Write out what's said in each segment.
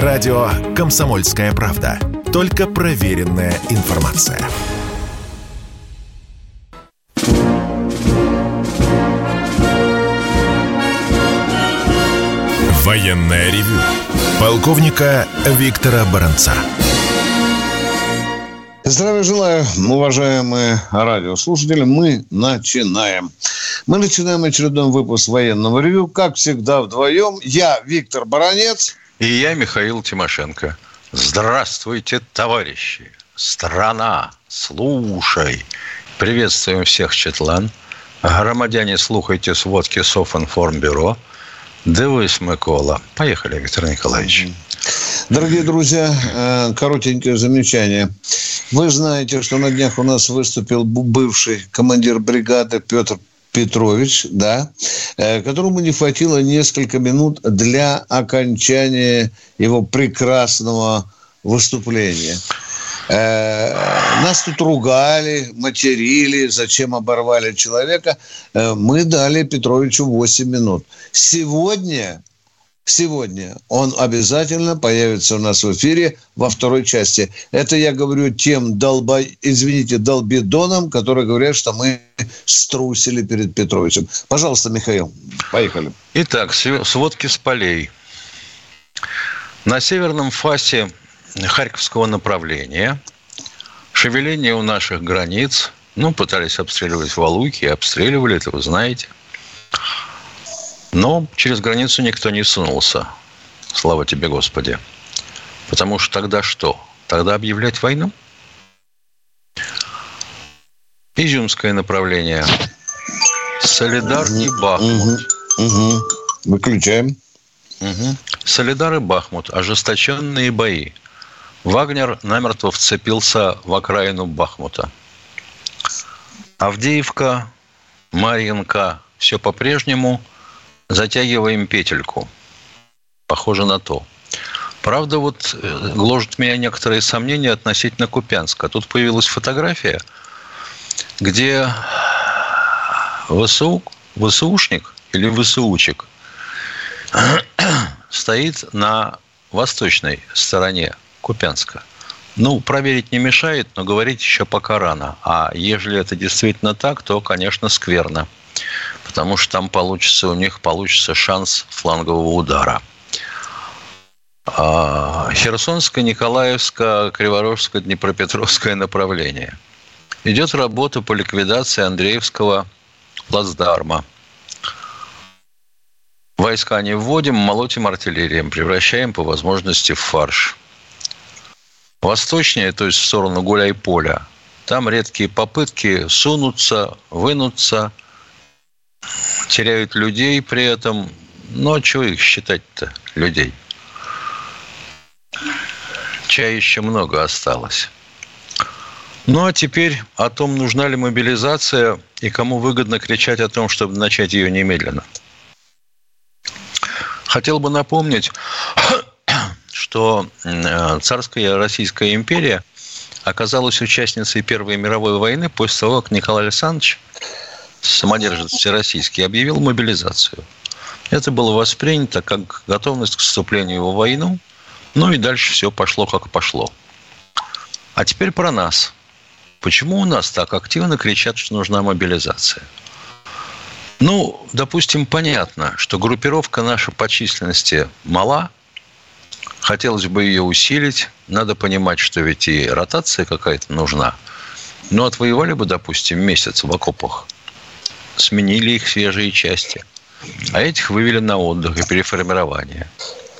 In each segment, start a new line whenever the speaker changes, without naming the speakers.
Радио «Комсомольская правда». Только проверенная информация. Военное ревю. Полковника Виктора Баранца.
Здравия желаю, уважаемые радиослушатели. Мы начинаем. Мы начинаем очередной выпуск военного ревю. Как всегда, вдвоем. Я Виктор Баранец.
И я Михаил Тимошенко. Здравствуйте, товарищи. Страна, слушай. Приветствуем всех, Четлан. Громадяне, слухайте сводки Софинформбюро. Дивись, Микола. Поехали, Виктор Николаевич.
Дорогие друзья, э, коротенькое замечание. Вы знаете, что на днях у нас выступил бывший командир бригады Петр Петрович, да, э, которому не хватило несколько минут для окончания его прекрасного выступления. Э, нас тут ругали, материли, зачем оборвали человека. Мы дали Петровичу 8 минут. Сегодня сегодня он обязательно появится у нас в эфире во второй части. Это я говорю тем долба, извините, долбидонам, которые говорят, что мы струсили перед Петровичем. Пожалуйста, Михаил, поехали.
Итак, сводки с полей. На северном фасе Харьковского направления шевеление у наших границ, ну, пытались обстреливать Валуйки, обстреливали, это вы знаете – но через границу никто не сунулся. Слава тебе, Господи. Потому что тогда что? Тогда объявлять войну? Изюмское направление. Солидар и Бахмут.
Угу, угу. Выключаем.
Угу. Солидар и Бахмут. Ожесточенные бои. Вагнер намертво вцепился в окраину Бахмута. Авдеевка, Марьинка. Все по-прежнему – затягиваем петельку. Похоже на то. Правда, вот э, гложет меня некоторые сомнения относительно Купянска. Тут появилась фотография, где ВСУ, ВСУшник или ВСУчик стоит на восточной стороне Купянска. Ну, проверить не мешает, но говорить еще пока рано. А ежели это действительно так, то, конечно, скверно потому что там получится, у них получится шанс флангового удара. А, Херсонское, Николаевское, Криворожское, Днепропетровское направление. Идет работа по ликвидации Андреевского плацдарма. Войска не вводим, молотим артиллерием, превращаем по возможности в фарш. Восточнее, то есть в сторону Гуляй-Поля, там редкие попытки сунуться, вынуться, теряют людей при этом. Ну, а чего их считать-то, людей? Чая еще много осталось. Ну, а теперь о том, нужна ли мобилизация и кому выгодно кричать о том, чтобы начать ее немедленно. Хотел бы напомнить, что э, царская Российская империя оказалась участницей Первой мировой войны после того, как Николай Александрович самодержец всероссийский, объявил мобилизацию. Это было воспринято как готовность к вступлению в войну, ну и дальше все пошло как пошло. А теперь про нас. Почему у нас так активно кричат, что нужна мобилизация? Ну, допустим, понятно, что группировка наша по численности мала, хотелось бы ее усилить, надо понимать, что ведь и ротация какая-то нужна. Но отвоевали бы, допустим, месяц в окопах – сменили их свежие части. А этих вывели на отдых и переформирование.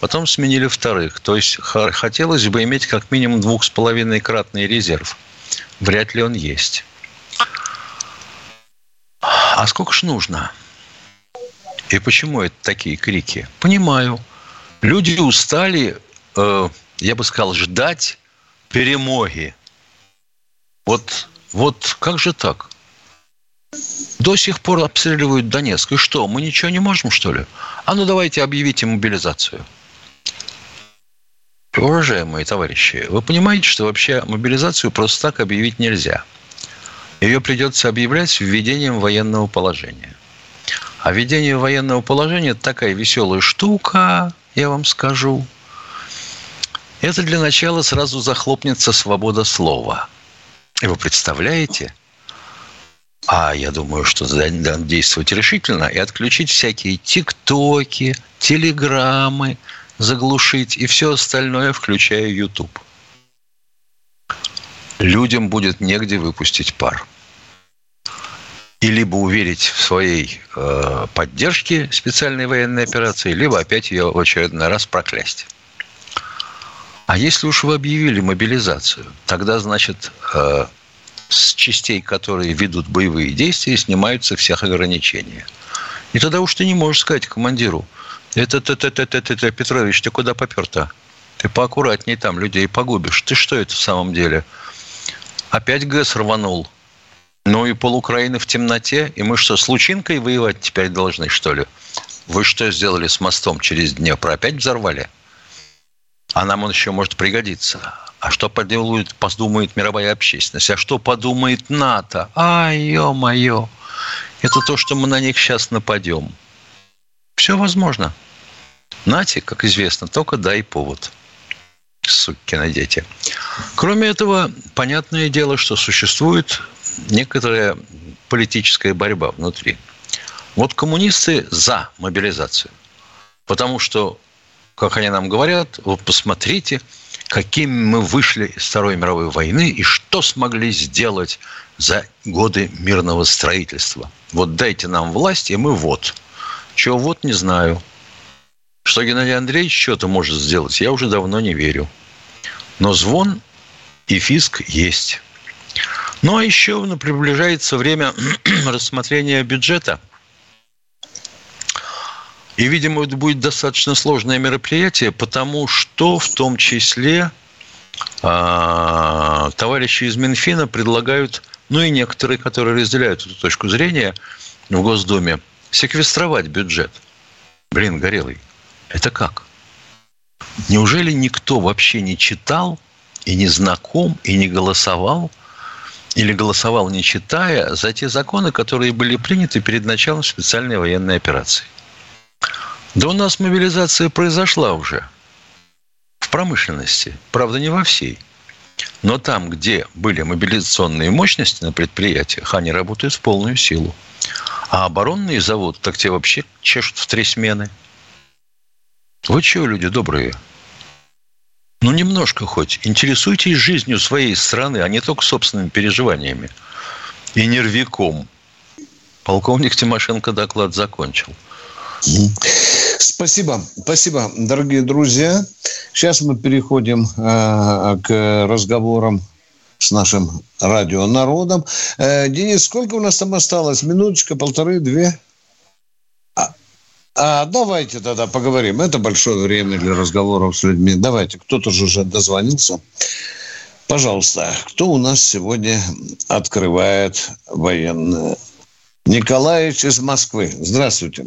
Потом сменили вторых. То есть хотелось бы иметь как минимум двух с половиной кратный резерв. Вряд ли он есть. А сколько ж нужно? И почему это такие крики? Понимаю. Люди устали, э, я бы сказал, ждать перемоги. Вот, вот как же так? До сих пор обстреливают Донецк. И что, мы ничего не можем, что ли? А ну давайте объявите мобилизацию. Уважаемые товарищи, вы понимаете, что вообще мобилизацию просто так объявить нельзя. Ее придется объявлять введением военного положения. А введение военного положения – такая веселая штука, я вам скажу. Это для начала сразу захлопнется свобода слова. И вы представляете, а я думаю, что надо действовать решительно и отключить всякие тиктоки, телеграммы, заглушить и все остальное, включая YouTube. Людям будет негде выпустить пар. И либо уверить в своей э, поддержке специальной военной операции, либо опять ее в очередной раз проклясть. А если уж вы объявили мобилизацию, тогда, значит, э, с частей, которые ведут боевые действия, снимаются всех ограничения. И тогда уж ты не можешь сказать командиру, это, это, это, это, это, это Петрович, ты куда попер-то? Ты поаккуратней там людей погубишь. Ты что это в самом деле? Опять ГЭС рванул. Ну и пол Украины в темноте. И мы что, с лучинкой воевать теперь должны, что ли? Вы что сделали с мостом через Днепр? Опять взорвали? А нам он еще может пригодиться. А что поделают, подумает мировая общественность? А что подумает НАТО? Ай, ё-моё. Это то, что мы на них сейчас нападем. Все возможно. Нате, как известно, только дай повод. Сукины дети. Кроме этого, понятное дело, что существует некоторая политическая борьба внутри. Вот коммунисты за мобилизацию. Потому что, как они нам говорят, вот посмотрите – какими мы вышли из Второй мировой войны и что смогли сделать за годы мирного строительства. Вот дайте нам власть, и мы вот. Чего вот, не знаю. Что Геннадий Андреевич что-то может сделать, я уже давно не верю. Но звон и фиск есть. Ну, а еще приближается время рассмотрения бюджета – и, видимо, это будет достаточно сложное мероприятие, потому что в том числе а, товарищи из Минфина предлагают, ну и некоторые, которые разделяют эту точку зрения в Госдуме, секвестровать бюджет. Блин, Горелый, это как? Неужели никто вообще не читал и не знаком, и не голосовал, или голосовал не читая за те законы, которые были приняты перед началом специальной военной операции? Да у нас мобилизация произошла уже в промышленности. Правда, не во всей. Но там, где были мобилизационные мощности на предприятиях, они работают в полную силу. А оборонные заводы, так те вообще чешут в три смены. Вы чего, люди добрые? Ну, немножко хоть. Интересуйтесь жизнью своей страны, а не только собственными переживаниями. И нервиком. Полковник Тимошенко доклад закончил.
Спасибо, спасибо, дорогие друзья. Сейчас мы переходим э, к разговорам с нашим радионародом. Э, Денис, сколько у нас там осталось? Минуточка, полторы, две? А, а, давайте тогда поговорим. Это большое время для разговоров с людьми. Давайте, кто-то же уже дозвонился. Пожалуйста, кто у нас сегодня открывает военное? Николаевич из Москвы. Здравствуйте.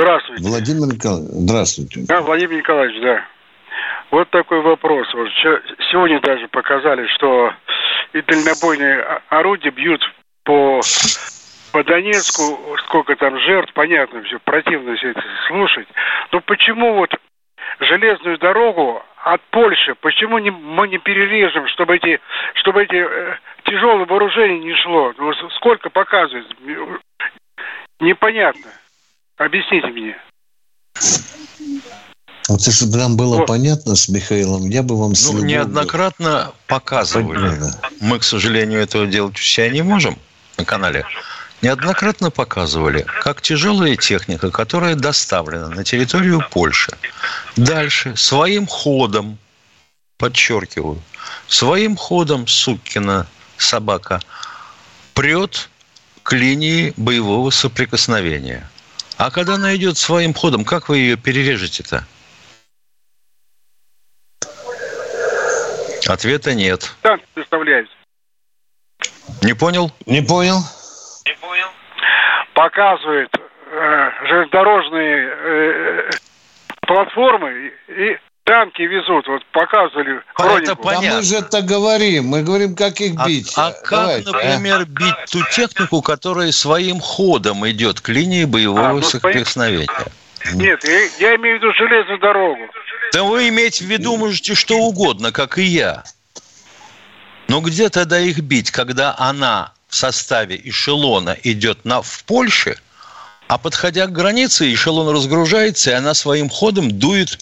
Здравствуйте.
Владимир Николаевич, здравствуйте.
Да, Владимир Николаевич, да. Вот такой вопрос. Вот сегодня даже показали, что и дальнобойные орудия бьют по, по Донецку, сколько там жертв, понятно, все противно все это слушать. Но почему вот железную дорогу от Польши, почему не, мы не перережем, чтобы эти, чтобы эти э, тяжелые вооружения не шло? Ну, сколько показывает? Непонятно. Объясните мне.
Вот если бы нам было вот. понятно с Михаилом, я бы вам...
Ну, неоднократно показывали. Понятно. Мы, к сожалению, этого делать у себя не можем на канале. Неоднократно показывали, как тяжелая техника, которая доставлена на территорию Польши, дальше своим ходом, подчеркиваю, своим ходом, сукина собака, прет к линии боевого соприкосновения – а когда она идет своим ходом, как вы ее перережете-то? Ответа нет.
Да, представляете.
Не понял?
Не понял.
Не понял. Показывает э, железнодорожные э, платформы и танки везут, вот показывали
а хронику. Это понятно. А мы же это говорим, мы говорим, как их а, бить.
А, а как, например, а? бить ту технику, которая своим ходом идет к линии боевого а, ну, соприкосновения?
Нет, я, я имею в виду железную дорогу.
Да вы вы иметь в виду можете что угодно, как и я. Но где тогда их бить, когда она в составе эшелона идет на, в Польше, а подходя к границе, эшелон разгружается, и она своим ходом дует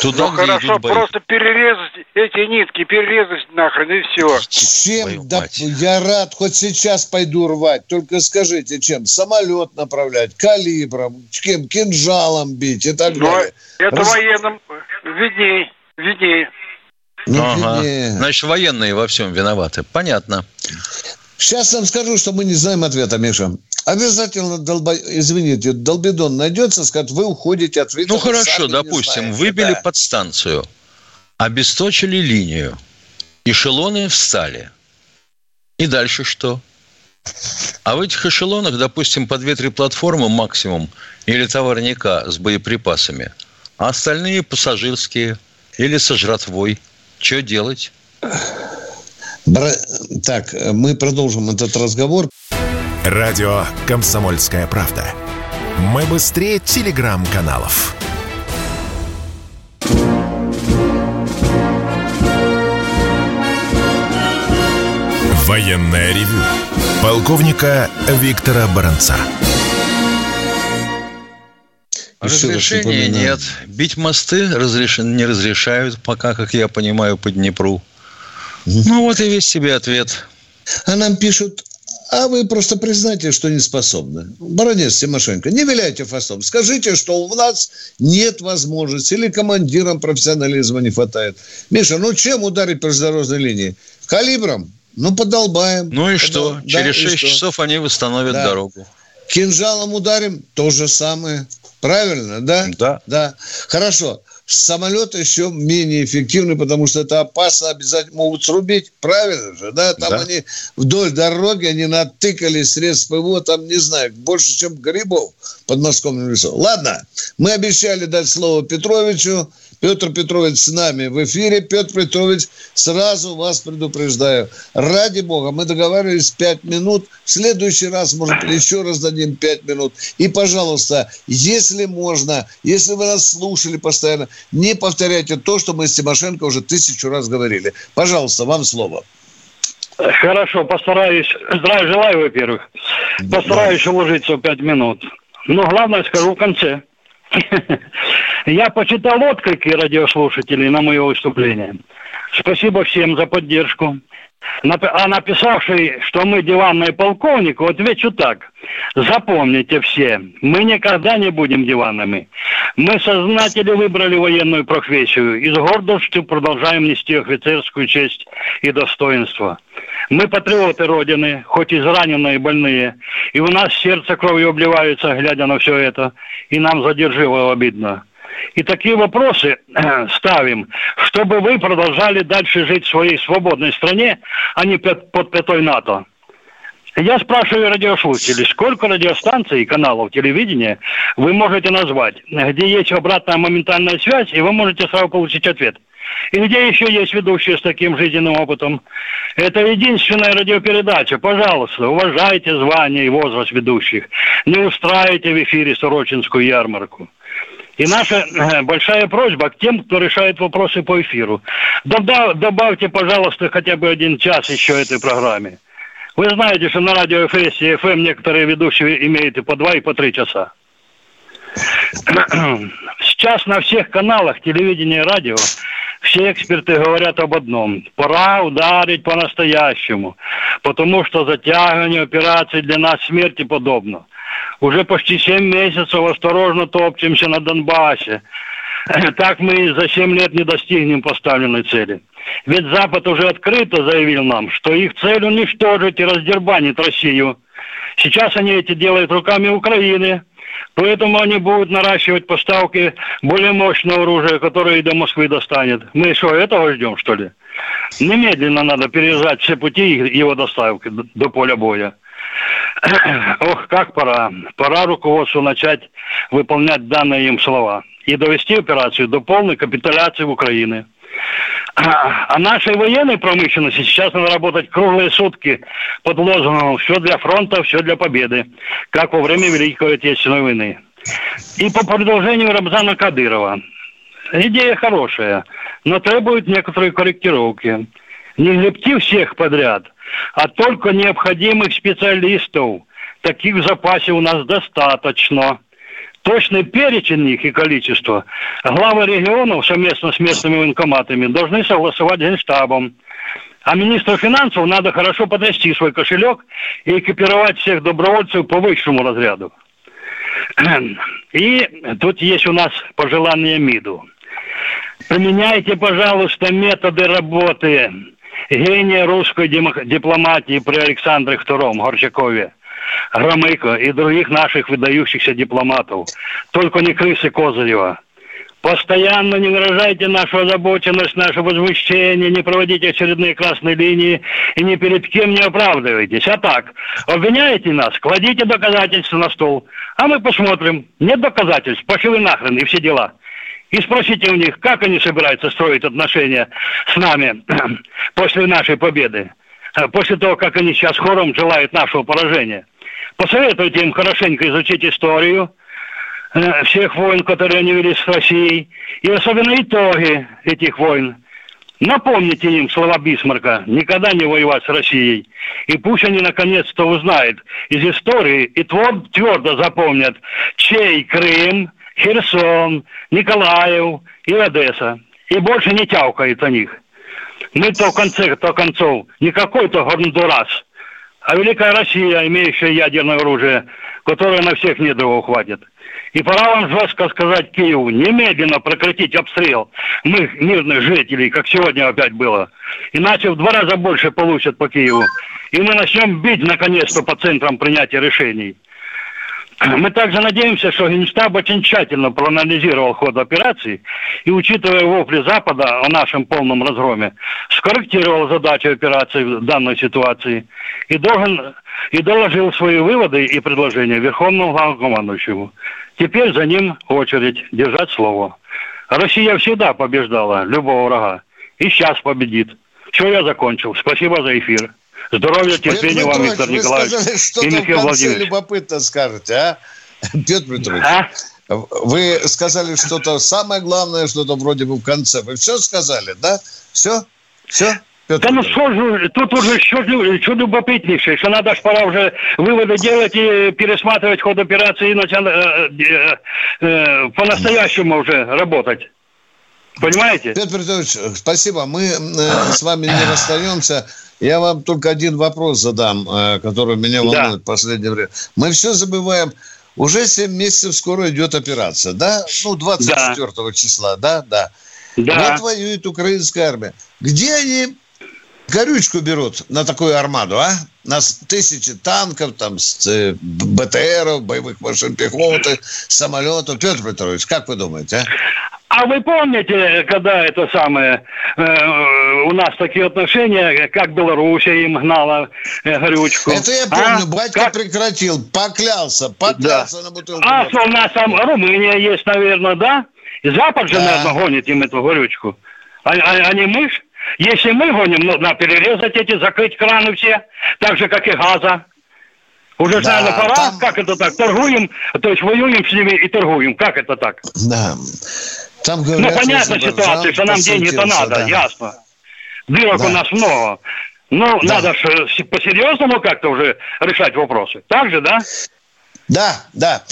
Туда, ну хорошо, просто перерезать эти нитки, перерезать нахрен и все.
Чем? Да, я рад, хоть сейчас пойду рвать. Только скажите, чем? Самолет направлять, калибром, чем? Кинжалом бить и так Но ну, далее.
Это Раз... военным видней, видней.
Ну, ага. Значит, военные во всем виноваты. Понятно.
Сейчас вам скажу, что мы не знаем ответа, Миша. Обязательно, долбо... извините, долбидон найдется, скажет, вы уходите от
Ну, хорошо, допустим, выбили да. подстанцию, обесточили линию, эшелоны встали. И дальше что? А в этих эшелонах, допустим, по 2-3 платформы максимум или товарника с боеприпасами, а остальные пассажирские или со жратвой. Что делать?
Так, мы продолжим этот разговор.
Радио «Комсомольская правда». Мы быстрее телеграм-каналов. Военная ревю. Полковника Виктора Баранца.
Разрешения нет. Бить мосты разреш... не разрешают пока, как я понимаю, по Днепру. Ну вот и весь себе ответ.
А нам пишут, а вы просто признайте, что не способны. Баронец Тимошенко, не виляйте фастом. Скажите, что у нас нет возможности или командирам профессионализма не хватает. Миша, ну чем ударить по железнодорожной линии? Калибром? Ну, подолбаем.
Ну и Подол... что? Да, Через 6 что? часов они восстановят да. дорогу.
Кинжалом ударим? То же самое. Правильно, да?
Да.
Да. Хорошо самолет еще менее эффективный, потому что это опасно, обязательно могут срубить. Правильно же, да? Там да. они вдоль дороги, они натыкали средств ПВО, там, не знаю, больше, чем грибов под Московным лесом. Ладно, мы обещали дать слово Петровичу. Петр Петрович с нами в эфире. Петр Петрович, сразу вас предупреждаю. Ради бога, мы договаривались 5 минут. В следующий раз, может, еще раз дадим 5 минут. И, пожалуйста, если можно, если вы нас слушали постоянно, не повторяйте то, что мы с Тимошенко уже тысячу раз говорили. Пожалуйста, вам слово.
Хорошо, постараюсь. Здравия желаю, во-первых. Постараюсь уложиться в пять минут. Но главное скажу в конце. Я почитал отклики радиослушателей на мое выступление. Спасибо всем за поддержку. А написавший, что мы диванные полковники, отвечу так. Запомните все, мы никогда не будем диванными. Мы сознательно выбрали военную профессию и с гордостью продолжаем нести офицерскую честь и достоинство. Мы патриоты Родины, хоть израненные и больные, и у нас сердце кровью обливается, глядя на все это, и нам задерживало обидно. И такие вопросы ставим, чтобы вы продолжали дальше жить в своей свободной стране, а не под пятой НАТО. Я спрашиваю радиослушателей, сколько радиостанций и каналов телевидения вы можете назвать, где есть обратная моментальная связь, и вы можете сразу получить ответ. И где еще есть ведущие с таким жизненным опытом? Это единственная радиопередача. Пожалуйста, уважайте звание и возраст ведущих. Не устраивайте в эфире Сорочинскую ярмарку. И наша э, большая просьба к тем, кто решает вопросы по эфиру. Добавьте, пожалуйста, хотя бы один час еще этой программе. Вы знаете, что на радио ФС и ФМ некоторые ведущие имеют и по два, и по три часа. Сейчас на всех каналах телевидения и радио все эксперты говорят об одном. Пора ударить по-настоящему, потому что затягивание операций для нас смерти подобно. Уже почти семь месяцев осторожно топчемся на Донбассе. Так мы за семь лет не достигнем поставленной цели. Ведь Запад уже открыто заявил нам, что их цель уничтожить и раздербанить Россию. Сейчас они эти делают руками Украины, поэтому они будут наращивать поставки более мощного оружия, которое и до Москвы достанет. Мы что, этого ждем, что ли? Немедленно надо перерезать все пути его доставки до поля боя. Ох, как пора. Пора руководству начать выполнять данные им слова и довести операцию до полной капитуляции в Украине. А нашей военной промышленности сейчас надо работать круглые сутки под лозунгом «все для фронта, все для победы», как во время Великой Отечественной войны. И по продолжению Рамзана Кадырова. идея хорошая, но требует некоторые корректировки. Не лепти всех подряд, а только необходимых специалистов. Таких в запасе у нас достаточно. Точный перечень их и количество главы регионов совместно с местными военкоматами должны согласовать генштабом. А министру финансов надо хорошо потрясти свой кошелек и экипировать всех добровольцев по высшему разряду. И тут есть у нас пожелание МИДу. Поменяйте, пожалуйста, методы работы гения русской дипломатии при Александре II Горчакове. Громыко и других наших выдающихся дипломатов. Только не крысы Козырева. Постоянно не выражайте нашу озабоченность, наше возмущение, не проводите очередные красные линии и ни перед кем не оправдывайтесь. А так, обвиняете нас, кладите доказательства на стол, а мы посмотрим. Нет доказательств, пошли нахрен и все дела. И спросите у них, как они собираются строить отношения с нами после нашей победы, после того, как они сейчас хором желают нашего поражения. Посоветуйте им хорошенько изучить историю э, всех войн, которые они вели с Россией, и особенно итоги этих войн. Напомните им слова Бисмарка «никогда не воевать с Россией». И пусть они наконец-то узнают из истории и твердо запомнят, чей Крым, Херсон, Николаев и Одесса. И больше не тявкает о них. Мы-то в конце-то концов не какой-то Гондурас – а Великая Россия, имеющая ядерное оружие, которое на всех недругов хватит. И пора вам жестко сказать Киеву, немедленно прекратить обстрел мы, мирных жителей, как сегодня опять было. Иначе в два раза больше получат по Киеву. И мы начнем бить, наконец-то, по центрам принятия решений. Мы также надеемся, что Генштаб очень тщательно проанализировал ход операции и, учитывая вопли Запада о нашем полном разгроме, скорректировал задачу операции в данной ситуации и, должен, и доложил свои выводы и предложения Верховному главнокомандующему. Теперь за ним очередь держать слово. Россия всегда побеждала любого врага и сейчас победит. Все, я закончил. Спасибо за эфир. Здоровья, терпения вам, Виктор Николаевич. Сказали,
что и Михаил в конце любопытно скажете, а? Петр Петрович. А? Вы сказали что-то самое главное, что-то вроде бы в конце. Вы все сказали, да? Все? Все?
Петр да ну что же, тут уже что, что любопытнейшее, что надо ж пора уже выводы делать и пересматривать ход операции и начать э, э, э, по-настоящему уже работать. Понимаете?
Петр Петрович, спасибо. Мы э, с вами не расстаемся. Я вам только один вопрос задам, э, который меня волнует да. в последнее время. Мы все забываем. Уже 7 месяцев скоро идет операция, да? Ну, 24 да. числа, да? Да. Да. Вот воюет украинская армия. Где они горючку берут на такую армаду, а? На тысячи танков, там, э, БТРов, боевых машин пехоты, самолетов. Петр Петрович, как вы думаете, а?
А вы помните, когда это самое, э, у нас такие отношения, как Белоруссия им гнала э, горючку?
Это я помню, а? батька как... прекратил, поклялся, поклялся да. на бутылку.
А что у нас там Румыния есть, наверное, да? И Запад же, да. наверное, гонит им эту горючку. А, а, а не мы ж? Если мы гоним, нужно перерезать эти, закрыть краны все, так же, как и газа. Уже, да, наверное, пора, там... как это так, торгуем, то есть воюем с ними и торгуем, как это так?
Да.
Там ну, говорят, ну, понятно ситуация, что нам деньги-то надо, да. ясно. Дырок да. у нас много. Ну, да. надо же по-серьезному как-то уже решать вопросы. Так же, да?
Да, да.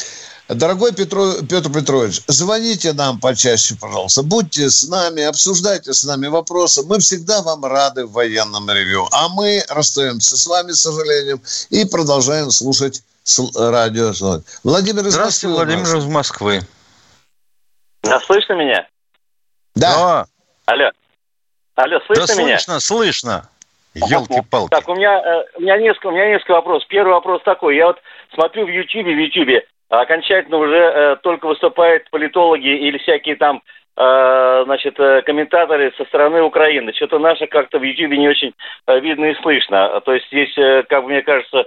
Дорогой Петро, Петр Петрович, звоните нам почаще, пожалуйста. Будьте с нами, обсуждайте с нами вопросы. Мы всегда вам рады в военном ревю. А мы расстаемся с вами, к сожалению, и продолжаем слушать радио.
Владимир из Здравствуйте, Москвы. Владимир из Москвы.
А слышно меня?
Да. да.
Алло. Алло, слышно
да
меня?
слышно, слышно. Елки-палки.
Так, у меня, э, у, меня несколько, у меня несколько вопросов. Первый вопрос такой. Я вот смотрю в Ютьюбе, в Ютьюбе окончательно уже э, только выступают политологи или всякие там э, значит, э, комментаторы со стороны Украины. Что-то наше как-то в Ютьюбе не очень э, видно и слышно. То есть здесь, э, как мне кажется,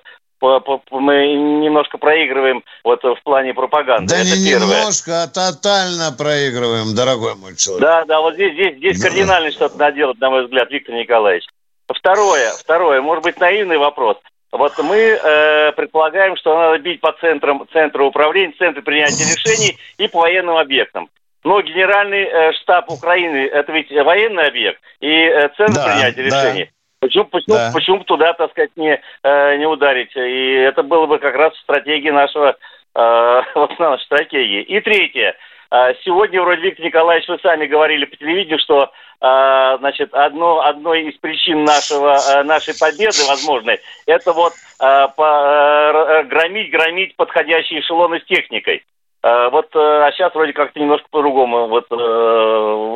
мы немножко проигрываем вот в плане пропаганды.
Да Это не первое. немножко, а тотально проигрываем, дорогой мой человек.
Да, да, вот здесь, здесь, здесь да. кардинально что-то надо делать, на мой взгляд, Виктор Николаевич. Второе, второе, может быть, наивный вопрос. Вот мы э, предполагаем, что надо бить по центрам, центру управления, центру принятия решений и по военным объектам. Но генеральный э, штаб Украины – это ведь военный объект и э, центр
Да,
принятия
да.
решений. Почему, почему,
Да.
почему туда, так сказать, не, э, не ударить? И это было бы как раз в стратегии нашего, э, в основной стратегии. И третье. Э, Сегодня, вроде, Виктор Николаевич, вы сами говорили по телевидению, что э, значит, одно, одной из причин нашего, э, нашей победы возможной, это вот э, по- громить, громить подходящие эшелоны с техникой. Вот, а сейчас вроде как-то немножко по-другому вот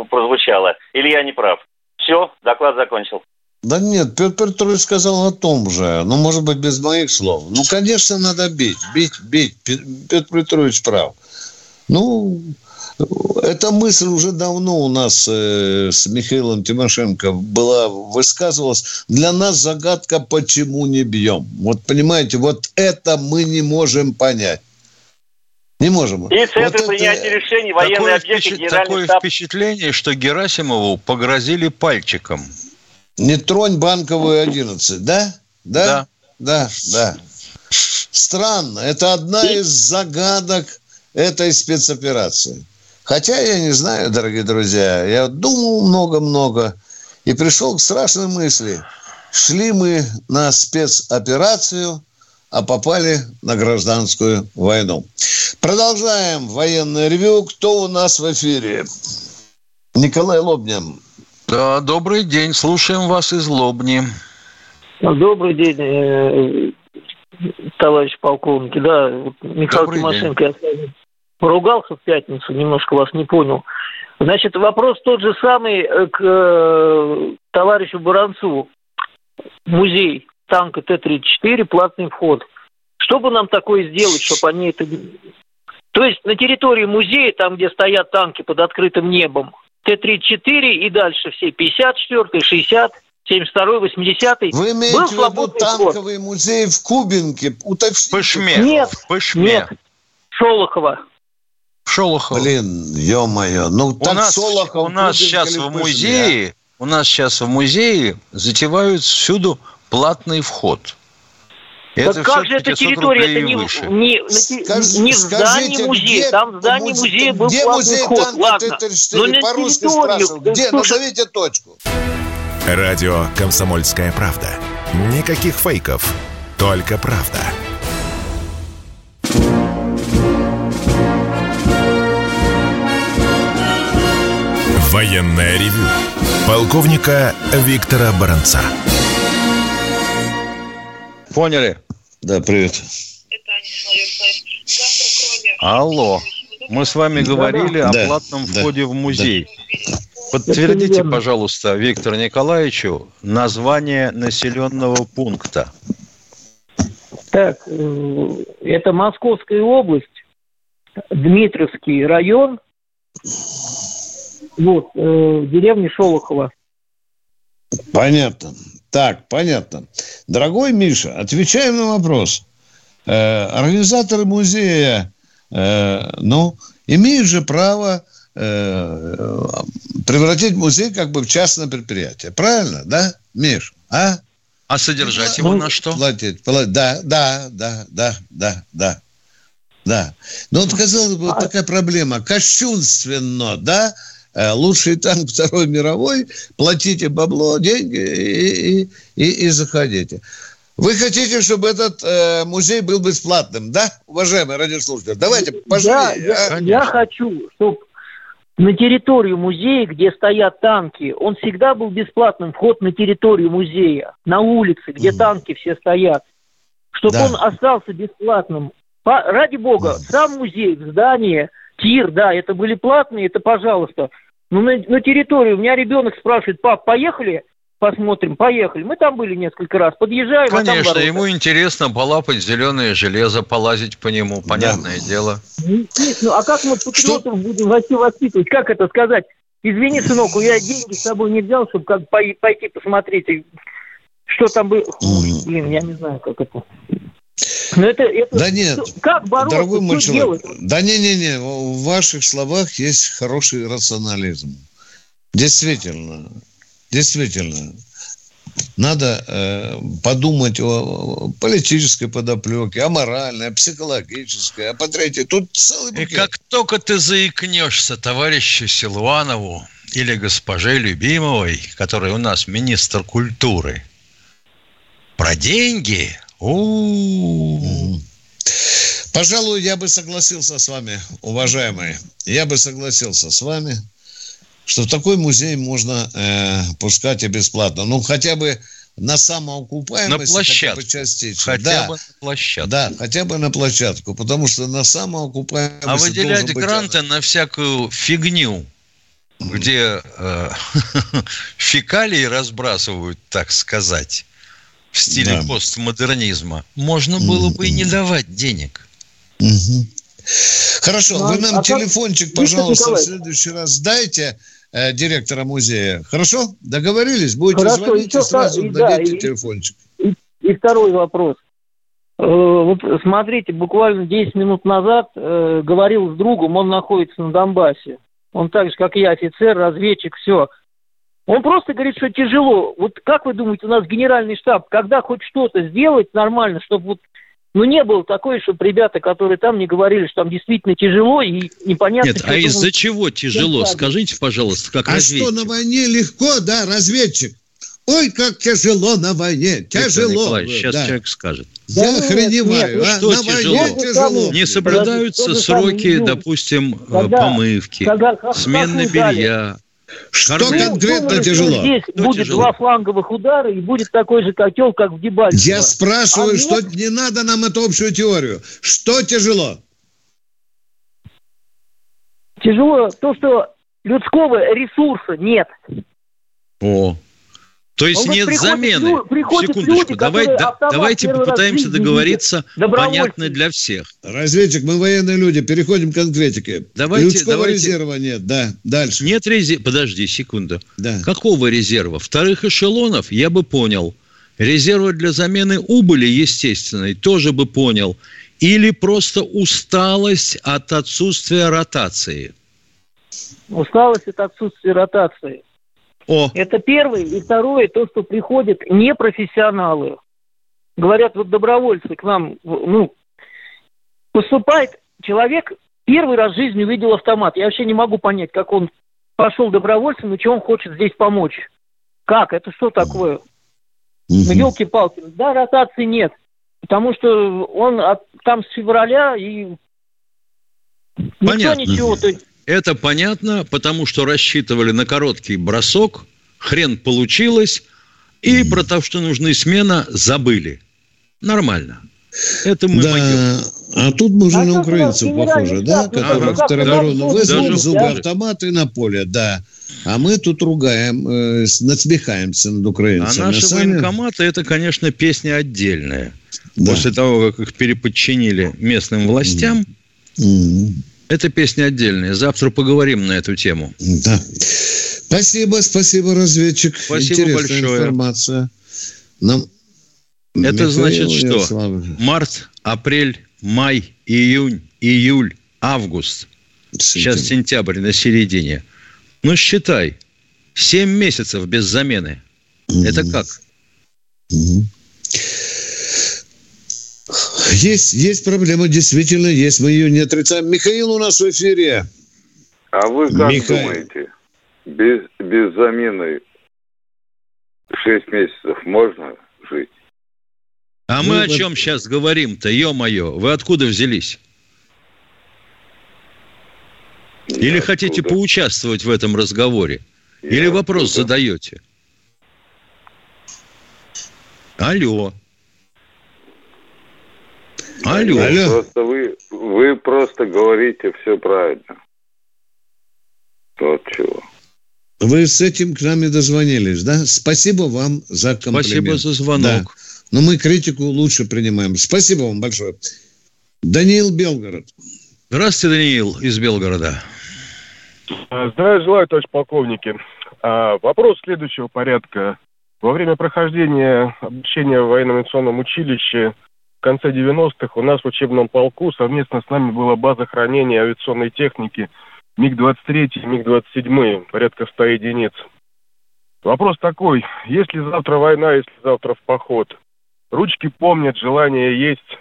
прозвучало. Или я не прав? Все, доклад закончил.
Да нет, Петр Петрович сказал о том же. Ну, может быть, без моих слов. Ну, конечно, надо бить, бить, бить. Пе- Петр Петрович прав. Ну, эта мысль уже давно у нас э, с Михаилом Тимошенко была, высказывалась. Для нас загадка, почему не бьем. Вот понимаете, вот это мы не можем понять. Не можем.
И центры
Вот это-
принятия решений, военные
Такое,
объекты,
впечат- такое
штаб.
впечатление, что Герасимову погрозили пальчиком.
Не тронь банковую 11, да? Да?
Да.
Да, да. Странно. Это одна из загадок этой спецоперации. Хотя я не знаю, дорогие друзья, я думал много-много и пришел к страшной мысли. Шли мы на спецоперацию, а попали на гражданскую войну. Продолжаем военное ревю. Кто у нас в эфире? Николай Лобнин.
Да, добрый день, слушаем вас из Лобни.
Добрый день, э, товарищ полковник. Да, вот Михаил
Добрый
Тимошенко, я с вами поругался в пятницу, немножко вас не понял. Значит, вопрос тот же самый э, к э, товарищу Баранцу. Музей танка Т-34, платный вход. Что бы нам такое сделать, чтобы они это... То есть на территории музея, там, где стоят танки под открытым небом, Т-34 и дальше все, 54 60 72 80
Вы имеете
Был
в виду танковый музей в Кубинке?
В
Уточните.
Пышме.
Нет,
В Пышме.
Нет, Шолохова.
В Шолохово.
Блин, ё-моё. Ну,
у
так
нас,
Солохов,
у нас
Кубинка
сейчас в музее, у нас сейчас в музее затевают всюду платный вход.
Так как же эта
500
территория, это не,
выше.
не,
Скаж-
не в здании
скажите,
музея,
где
там в здании
музе-
музея был
где
платный
музей
вход,
танка
ладно.
Т-34?
Но на
По-русски
территорию,
спрашиваю. Где?
слушай,
Назовите точку.
Радио «Комсомольская правда». Никаких фейков, только правда. Военное ревю. Полковника Виктора Баранца.
Поняли?
Да, привет.
Алло. Мы с вами говорили о
Да,
платном
да,
входе в музей.
Это
Подтвердите, пожалуйста, Виктору Николаевичу название населенного пункта.
Так, э, это Московская область, Дмитровский район, вот, э, деревня Шолохова.
Понятно. Так, понятно. Дорогой Миша, отвечаем на вопрос. Э, организаторы музея, э, ну, имеют же право э, превратить музей как бы в частное предприятие. Правильно, да, Миш? А?
А содержать его
Ну,
на что?
Платить, платить. Да, да, да, да, да, да. Да. Но вот, казалось бы, вот такая проблема. Кощунственно, да? Э, Лучший танк Второй мировой, платите бабло, деньги и, и, и, и заходите. Вы хотите, чтобы этот э, музей был бесплатным, да, уважаемые радиослушатели? Давайте
Я,
пожалеем.
я,
а?
Я хочу, чтобы на территорию музея, где стоят танки, он всегда был бесплатным, вход на территорию музея, на улице, где
Мгм.
танки все стоят, чтобы
Да.
он остался бесплатным. По- ради бога, сам музей, здание, тир, да, это были платные, это пожалуйста. Но на, на территорию, у меня ребенок спрашивает, пап, поехали? Посмотрим, поехали. Мы там были несколько раз, подъезжаем, а там
Конечно, ему интересно полапать зеленое железо, полазить по нему, понятное дело.
Ну, а как мы патриотов будем вообще воспитывать? Как это сказать? Извини, сынок, я деньги с собой не взял, чтобы как пой- пойти посмотреть, что там было. Блин, я не знаю, как это. Но это, это
Да нет,
что- как бороться,
Дорогой мой
что
человек,
делать?
да не-не-не, в ваших словах есть хороший рационализм. Действительно, действительно. надо э, подумать о политической подоплеке, о моральной, о психологической, о патриоте. Тут целый
букет. И как только ты заикнешься товарищу Силуанову или госпоже Любимовой, который у нас министр культуры, про деньги, у
Пожалуй, я бы согласился с вами, уважаемые. Я бы согласился с вами – что в такой музей можно э, пускать и бесплатно. Ну, хотя бы на самоокупаемость.
На площадку.
Хотя бы частично.
Хотя да, бы на площадку.
Да, хотя бы на площадку. Потому что на самоокупаемость...
А выделять гранты быть... на всякую фигню, где э, фекалии разбрасывают, так сказать, в стиле да. постмодернизма, можно было бы и не давать денег.
Хорошо, ну, вы нам а телефончик, как... пожалуйста, в следующий раз дайте э, директора музея. Хорошо? Договорились? Будете Хорошо, звонить и сразу и, дадите да, телефончик.
И, и второй вопрос. Э, вот смотрите, буквально 10 минут назад э, говорил с другом, он находится на Донбассе. Он так же, как и я, офицер, разведчик, все. Он просто говорит, что тяжело. Вот как вы думаете, у нас генеральный штаб, когда хоть что-то сделать нормально, чтобы вот ну, не было такой, чтобы ребята, которые там, не говорили, что там действительно тяжело и непонятно...
Нет, а из-за чего тяжело? Скажите, пожалуйста, как
а
разведчик.
А что, на войне легко, да, разведчик? Ой, как тяжело на войне, тяжело.
Виктор сейчас да. человек скажет.
Я да, охреневаю,
а? Что на тяжело? Войне тяжело. Не соблюдаются сроки, допустим, когда, помывки, когда, смены белья,
что Корму? конкретно думаю, тяжело?
Здесь
что
будет тяжело? два фланговых удара и будет такой же котел, как в Дебальцево.
Я спрашиваю, а что нет? не надо нам эту общую теорию. Что тяжело?
Тяжело то, что людского ресурса нет.
О, то есть Он нет замены. Секундочку, люди, давай, да, давайте попытаемся договориться понятно для всех.
Разведчик, мы военные люди, переходим к конкретике.
Давайте,
Людского
давайте...
резерва нет, да, дальше.
Нет резерва, подожди секунду. Да. Какого резерва? Вторых эшелонов я бы понял. Резерва для замены убыли естественной тоже бы понял. Или просто усталость от отсутствия ротации?
Усталость от отсутствия ротации. О. Это первое. И второе, то, что приходят непрофессионалы. Говорят, вот добровольцы к нам, ну, поступает человек, первый раз в жизни увидел автомат. Я вообще не могу понять, как он пошел добровольцем, и что он хочет здесь помочь. Как? Это что такое? Ну, елки-палки. Да, ротации нет. Потому что он от, там с февраля и
Понятно. никто ничего. То есть это понятно, потому что рассчитывали на короткий бросок, хрен получилось, и про то, что нужны смена, забыли. Нормально. Это мы
да, могем. а тут мы уже а на украинцев похожи, да, которых ага. тероборону вызвал, зубы автоматы на поле, да. А мы тут ругаем, э, насмехаемся над украинцами.
А наши сами... военкоматы, это, конечно, песня отдельная. Да. После того, как их переподчинили местным властям, mm-hmm. Это песня отдельная. Завтра поговорим на эту тему.
Да. Спасибо, спасибо, разведчик.
Спасибо Интересная большое. информация. Нам... Это Михаил значит что? Март, апрель, май, июнь, июль, август. Сентябрь. Сейчас сентябрь на середине. Ну, считай. Семь месяцев без замены. Mm-hmm. Это как? Mm-hmm.
Есть, есть проблема, действительно есть. Мы ее не отрицаем. Михаил у нас в эфире.
А вы как Михаил. думаете, без, без замены 6 месяцев можно жить?
А мы ну, о чем сейчас говорим-то, ё-моё? Вы откуда взялись? Или хотите поучаствовать в этом разговоре? Я Или вопрос откуда? задаете? Алло.
Алло. Алло. Просто вы, вы просто говорите все правильно. Вот чего.
Вы с этим к нам и дозвонились, да? Спасибо вам за комплимент.
Спасибо за звонок. Да.
Но мы критику лучше принимаем. Спасибо вам большое. Даниил Белгород.
Здравствуйте, Даниил из Белгорода.
Здравия желаю, товарищ полковники. А, вопрос следующего порядка. Во время прохождения обучения в военно-авиационном училище конце 90-х у нас в учебном полку совместно с нами была база хранения авиационной техники МиГ-23 и МиГ-27, порядка 100 единиц. Вопрос такой, если завтра война, если завтра в поход, ручки помнят, желание есть,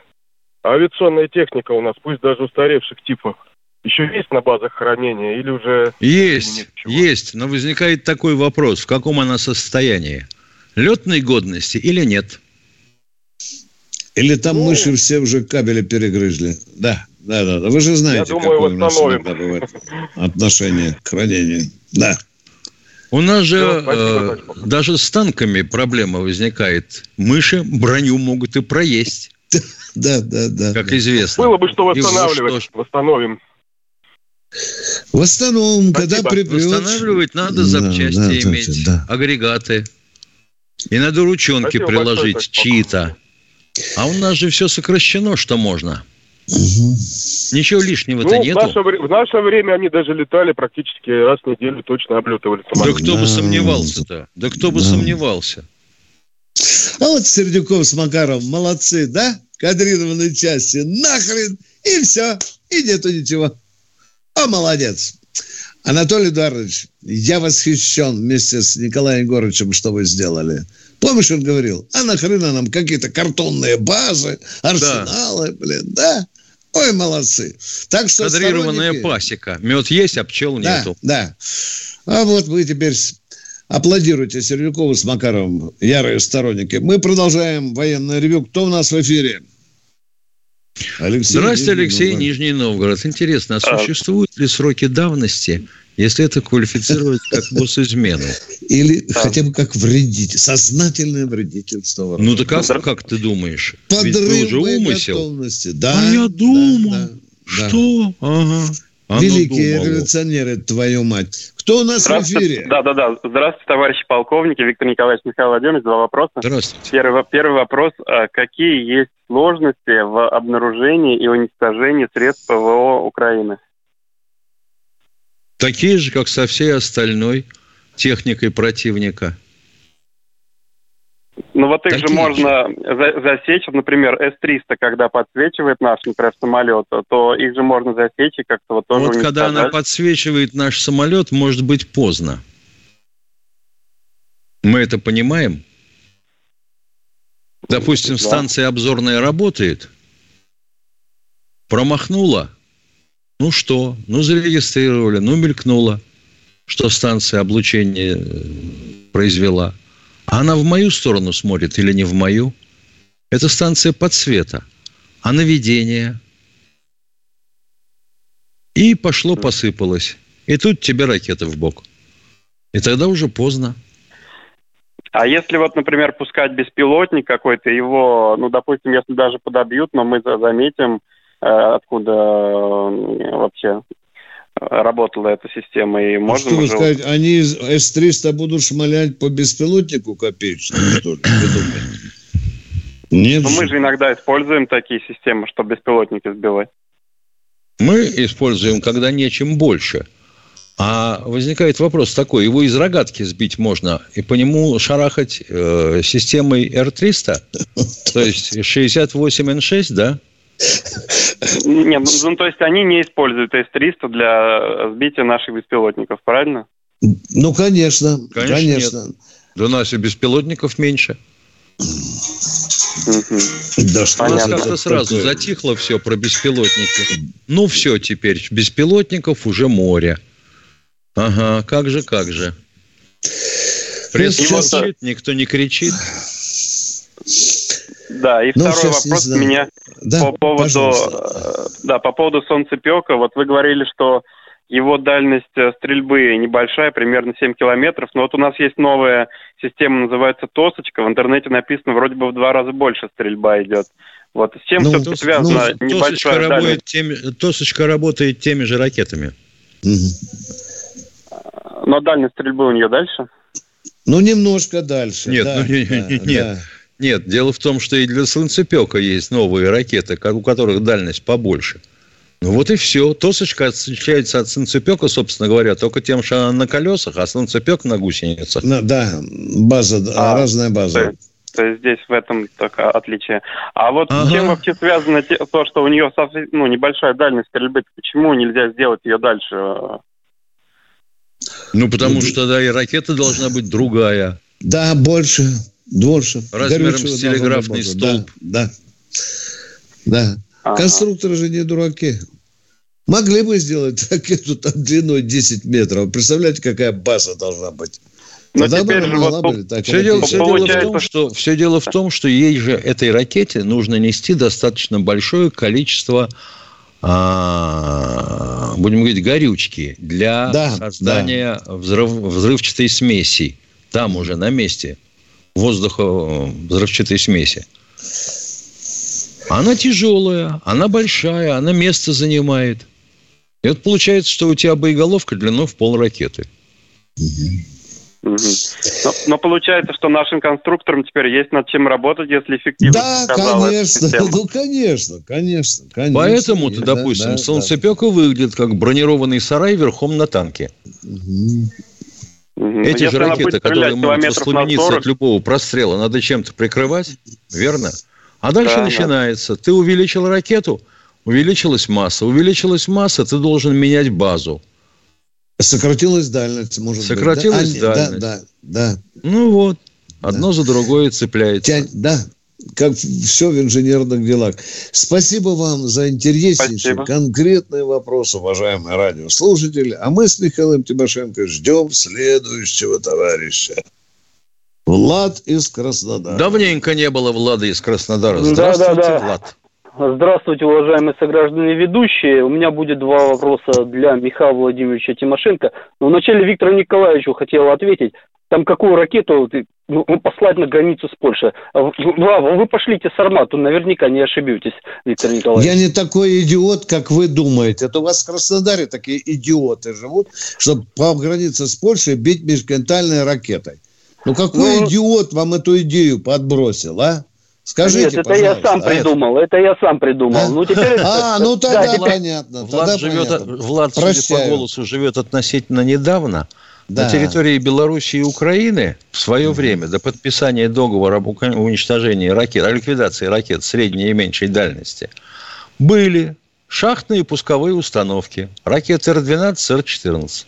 а авиационная техника у нас, пусть даже устаревших типов, еще есть на базах хранения или уже...
Есть, есть, но возникает такой вопрос, в каком она состоянии? Летной годности или нет?
Или там ну, мыши все уже кабели перегрызли? Да, да, да. Вы же знаете,
я думаю, какое восстановим. у нас
бывает отношение к хранению. Да.
У нас же ну, спасибо, э, даже с танками проблема возникает. Мыши броню могут и проесть.
Да, да, да.
Как известно.
Было бы что восстанавливать. Что Восстановим.
Восстановим, когда припрет.
Восстанавливать надо запчасти да, да, иметь, да. агрегаты. И надо ручонки Спасибо приложить чьи-то. А у нас же все сокращено, что можно. Угу. Ничего лишнего-то ну, нету.
В наше, в наше время они даже летали практически раз в неделю, точно облетывали
самолет. Да кто да. бы сомневался-то? Да кто бы да. сомневался?
А вот Сердюков с Макаром молодцы, да? Кадрированной части. Нахрен! И все. И нету ничего. А молодец. Анатолий Эдуардович, я восхищен вместе с Николаем Егоровичем, что вы сделали. Помнишь, он говорил, а нахрена нам какие-то картонные базы, арсеналы, да. блин, да? Ой, молодцы.
Так что Кадрированная сторонники... пасека. Мед есть, а пчел
да,
нету.
Да, А вот вы теперь аплодируйте Сердюкову с Макаровым, ярые сторонники. Мы продолжаем военное ревю. Кто у нас в эфире?
Алексей Здравствуйте, Нижний Алексей, Новгород. Нижний Новгород. Интересно, а, а существуют ли сроки давности если это квалифицирует как госизмену.
Или да. хотя бы как вредитель, сознательное вредительство.
Ну так как, как ты думаешь?
Подрыв же умысел. Готовности. Да,
а я думал, да, да, что? Ага.
Оно Великие думало. революционеры, твою мать. Кто у нас в эфире?
Да, да, да. Здравствуйте, товарищи полковники. Виктор Николаевич Михаил Владимирович. Два вопроса.
Здравствуйте.
Первый, первый вопрос. А какие есть сложности в обнаружении и уничтожении средств ПВО Украины?
Такие же, как со всей остальной техникой противника.
Ну вот их Такие же можно же. засечь, например, С-300, когда подсвечивает наш, например, самолет, то их же можно засечь и как-то вот тоже
Вот когда она подсвечивает наш самолет, может быть поздно. Мы это понимаем? Допустим, да. станция обзорная работает, промахнула, ну что? Ну зарегистрировали, ну мелькнуло, что станция облучения э, произвела. А она в мою сторону смотрит или не в мою? Это станция подсвета. А наведение? И пошло, посыпалось. И тут тебе ракета в бок. И тогда уже поздно.
А если вот, например, пускать беспилотник какой-то, его, ну, допустим, если даже подобьют, но мы заметим, откуда э, вообще работала эта система. И можно
что вы уже... сказать, они С-300 будут шмалять по беспилотнику копеечному, что ли?
Нет. Но мы же иногда используем такие системы, чтобы беспилотники сбивать.
Мы используем, когда нечем больше. А возникает вопрос такой, его из рогатки сбить можно и по нему шарахать э, системой Р-300, то есть 68Н6, да?
Нет, ну, ну то есть они не используют С-300 для сбития наших беспилотников, правильно?
Ну, конечно, конечно. конечно. Нет.
Да нас и беспилотников меньше. Да что У нас как-то сразу затихло все про беспилотники. Ну все теперь, беспилотников уже море. Ага, как же, как же. Пресс молчит, никто не кричит.
Да, и ну, второй вопрос у меня да, по поводу, э, да, по поводу солнцепека. Вот вы говорили, что его дальность э, стрельбы небольшая, примерно 7 километров, но вот у нас есть новая система, называется «Тосочка». В интернете написано, вроде бы в два раза больше стрельба идет. Вот с чем ну, все тос, связано
ну, небольшая тосочка работает, теми, тосочка работает теми же ракетами.
Но дальность стрельбы у нее дальше?
Ну, немножко дальше.
Нет, да, ну, да, нет. Да. Нет, дело в том, что и для солнцепека есть новые ракеты, у которых дальность побольше. Ну вот и все. Тосочка отличается от солнцепека, собственно говоря, только тем, что она на колесах, а солнцепек на гусеницах.
Ну, да, база, а, разная база.
То, то есть здесь в этом только отличие. А вот ага. с чем вообще связано то, что у нее ну, небольшая дальность стрельбы? Почему нельзя сделать ее дальше?
Ну, потому что тогда и ракета должна быть другая.
Да, больше, больше.
Размером с телеграфный столб.
Да, да. да. Конструкторы же не дураки. Могли бы сделать ракету там длиной 10 метров. Представляете, какая база должна быть?
Но Тогда теперь же вот, все, дело, все, дело в том, что, все дело в том, что ей же, этой ракете, нужно нести достаточно большое количество а, будем говорить, горючки для да, создания да. Взрыв, взрывчатой смеси. Там уже на месте воздуха взрывчатой смеси. Она тяжелая, она большая, она место занимает. И вот получается, что у тебя боеголовка длиной в пол ракеты.
Но, но получается, что нашим конструкторам теперь есть над чем работать, если эффективно.
Да, конечно, ну конечно, конечно, конечно.
Поэтому-то, да, допустим, да, солнцепека да. выглядит как бронированный сарай верхом на танке. Угу. Эти Если же ракеты, которые могут воспламениться от любого прострела, надо чем-то прикрывать, верно? А дальше да, начинается. Да. Ты увеличил ракету, увеличилась масса. Увеличилась масса, ты должен менять базу.
Сократилась дальность, может
Сократилась быть. Сократилась
да? дальность. Да, да,
да. Ну вот, одно да. за другое цепляется. Тянь,
да, как все в инженерных делах. Спасибо вам за интереснейший, Спасибо. конкретный вопрос, уважаемый радиослушатель. А мы с Михаилом Тимошенко ждем следующего товарища. Влад из Краснодара.
Давненько не было Влада из Краснодара. Здравствуйте, да, да, да. Влад.
Здравствуйте, уважаемые сограждане ведущие. У меня будет два вопроса для Михаила Владимировича Тимошенко. Но вначале Виктору Николаевичу хотел ответить. Там какую ракету ну, послать на границу с Польшей? Вы, вы пошлите с Армату, наверняка не ошибетесь, Виктор Николаевич.
Я не такой идиот, как вы думаете. Это у вас в Краснодаре такие идиоты живут, чтобы по границе с Польшей бить межконтинентальной ракетой. Ну какой ну, идиот вам эту идею подбросил, а? Скажите,
Нет, это я сам а придумал, это... это я сам придумал. А?
Ну, теперь... А, ну тогда да, понятно.
Влад, тогда живет, понятно. Влад, судя по голосу, живет относительно недавно. Да. На территории Белоруссии и Украины в свое время, до подписания договора об уничтожении ракет, о ликвидации ракет средней и меньшей дальности, были шахтные пусковые установки. Ракеты Р-12, Р-14.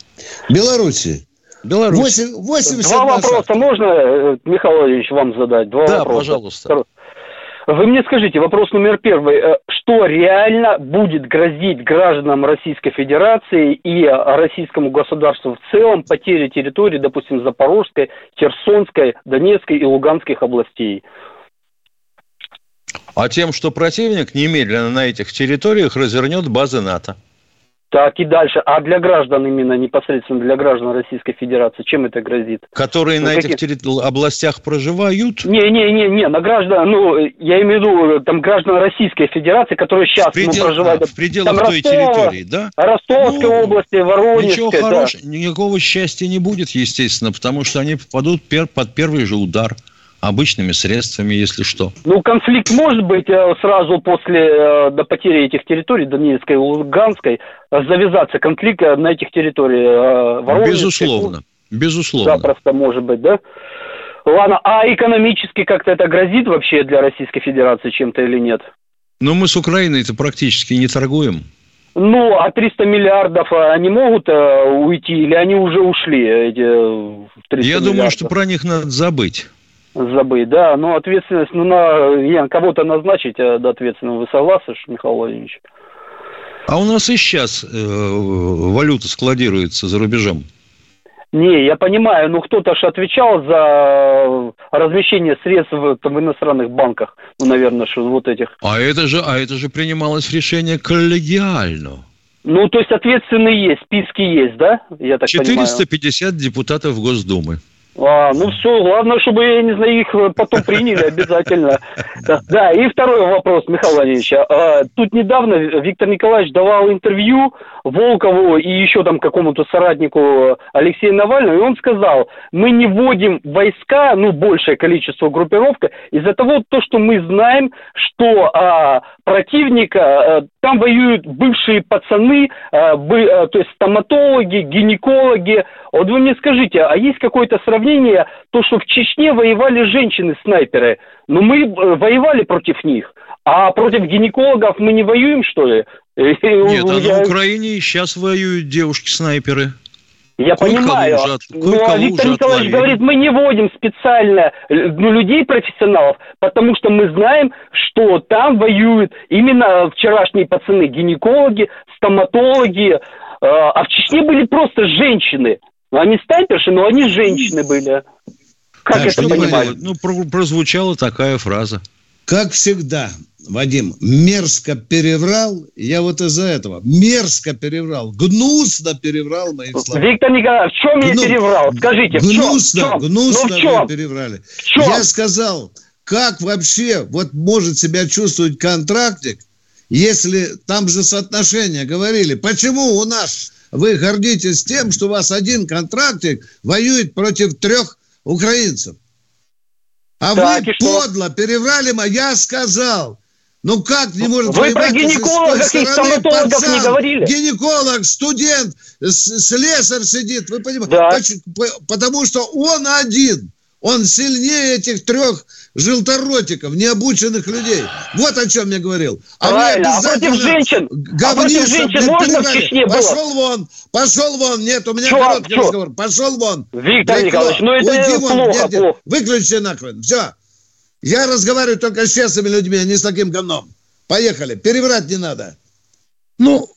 Белоруссии?
Беларусь. 8, 80 Два вопроса можно, э, Михаил Владимирович, вам задать? Два
да,
вопроса.
пожалуйста.
Вы мне скажите, вопрос номер первый. Э, что реально будет грозить гражданам Российской Федерации и российскому государству в целом потери территории, допустим, Запорожской, Херсонской, Донецкой и Луганских областей?
А тем, что противник немедленно на этих территориях развернет базы НАТО.
Так и дальше. А для граждан именно, непосредственно для граждан Российской Федерации, чем это грозит?
Которые ну, на каких... этих терри... областях проживают?
Не-не-не, на граждан, ну, я имею в виду, там граждан Российской Федерации, которые сейчас
предел... ну, проживают... А, в пределах там, той Ростова, территории, да?
Ростовской ну, области, Воронежской.
Ничего да. хорошего, никакого счастья не будет, естественно, потому что они попадут пер... под первый же удар обычными средствами, если что.
Ну, конфликт может быть э, сразу после э, до потери этих территорий, Донецкой и Луганской, завязаться конфликт э, на этих территориях.
Воронежской, безусловно, безусловно.
Запросто может быть, да? Ладно, а экономически как-то это грозит вообще для Российской Федерации чем-то или нет?
Ну, мы с Украиной-то практически не торгуем.
Ну, а 300 миллиардов они могут э, уйти или они уже ушли, эти 300
Я миллиардов? думаю, что про них надо забыть
забыть, да, но ответственность, ну, на, я, кого-то назначить э, до ответственного, вы согласны, Михаил Владимирович?
А у нас и сейчас э, валюта складируется за рубежом.
Не, я понимаю, но кто-то же отвечал за размещение средств в, там, в иностранных банках, ну, наверное, что вот этих.
А это же, а это же принималось решение коллегиально.
Ну, то есть ответственные есть, списки есть, да?
Я так 450 понимаю. депутатов Госдумы.
А, ну все, главное, чтобы, я не знаю, их потом приняли обязательно. Да, и второй вопрос, Михаил Владимирович. А, тут недавно Виктор Николаевич давал интервью Волкову и еще там какому-то соратнику Алексея Навального, и он сказал, мы не вводим войска, ну, большее количество группировка, из-за того, то, что мы знаем, что а, противника, а, там воюют бывшие пацаны, а, бы, а, то есть стоматологи, гинекологи. Вот вы мне скажите, а есть какое-то сравнение, то, что в Чечне воевали женщины-снайперы, но мы э, воевали против них, а против гинекологов мы не воюем, что ли?
Нет, а на Украине сейчас воюют девушки-снайперы.
Я кое понимаю. Уже, но ну, Виктор Николаевич говорит, мы не вводим специально ну, людей профессионалов, потому что мы знаем, что там воюют именно вчерашние пацаны, гинекологи, стоматологи, э, а в Чечне были просто женщины. Они снайперши, но они женщины были.
Как так, это понимать? Ну, прозвучала такая фраза.
Как всегда, Вадим, мерзко переврал, я вот из-за этого мерзко переврал, гнусно переврал мои слова.
Виктор Николаевич, в чем Гну... я переврал? Скажите,
гнусно,
в чем?
Гнусно ну, в чем? вы переврали. В чем? Я сказал, как вообще вот может себя чувствовать контрактик, если там же соотношение говорили, почему у нас вы гордитесь тем, что у вас один контрактик воюет против трех украинцев? А так, вы подло переврали, я сказал. Ну как не может
Вы про гинекологов и стоматологов пацан, не говорили?
Гинеколог, студент, слесарь сидит. Вы понимаете? Да. Потому что он один. Он сильнее этих трех желторотиков, необученных людей. Вот о чем я говорил.
А Правильно. А против женщин, а против женщин можно в Чечне было?
Пошел вон, пошел вон. Нет, у меня чё, короткий чё? разговор. Пошел вон.
Виктор Блядь, Николаевич, ну это Уйди плохо, вон. Нет, плохо.
Выключи нахрен. Все. Я разговариваю только с честными людьми, а не с таким говном. Поехали. Переврать не надо.
Ну,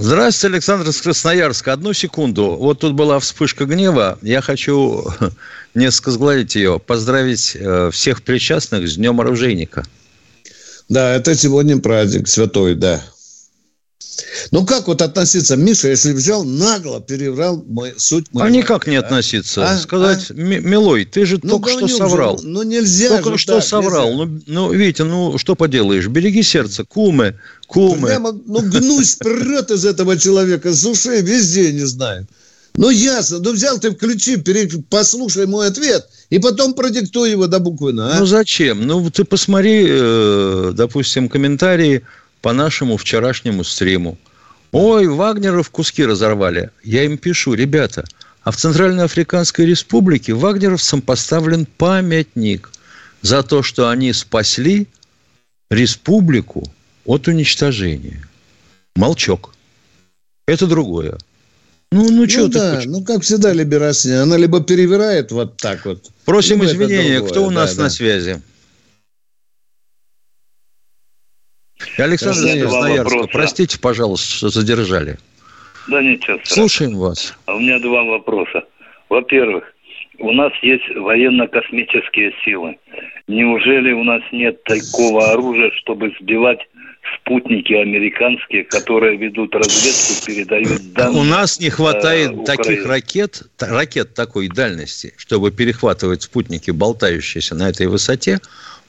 Здравствуйте, Александр из Красноярска. Одну секунду. Вот тут была вспышка гнева. Я хочу несколько сгладить ее. Поздравить э, всех причастных с Днем Оружейника.
Да, это сегодня праздник святой, да. Ну, как вот относиться, Миша, если взял нагло, переврал мой, суть
мою? А никак не относиться. А? Сказать, а? Милой, ты же ну, только что соврал.
Ну, нельзя
Только же что так, соврал. Ну, ну, Витя, ну, что поделаешь? Береги сердце, кумы, кумы.
Прямо, ну, гнусь прет из этого человека, с ушей везде, не знаю. Ну, ясно. Ну, взял ты, включи, пере... послушай мой ответ, и потом продиктуй его до буквы «на».
А? Ну, зачем? Ну, ты посмотри, э, допустим, комментарии по нашему вчерашнему стриму. Ой, Вагнеров куски разорвали. Я им пишу, ребята, а в Центральноафриканской Республике вагнеровцам поставлен памятник за то, что они спасли республику от уничтожения. Молчок. Это другое.
Ну, ну, ну что да, ты ну, как всегда либерасня. Она либо перевирает вот так вот.
Просим извинения. Кто у нас да, на да. связи? Александр Красноярска, простите, пожалуйста, что задержали.
Да ничего.
Слушаем вас.
А у меня два вопроса. Во-первых, у нас есть военно-космические силы. Неужели у нас нет такого оружия, чтобы сбивать спутники американские, которые ведут разведку, передают данные.
У нас не хватает э, таких ракет, ракет такой дальности, чтобы перехватывать спутники, болтающиеся на этой высоте.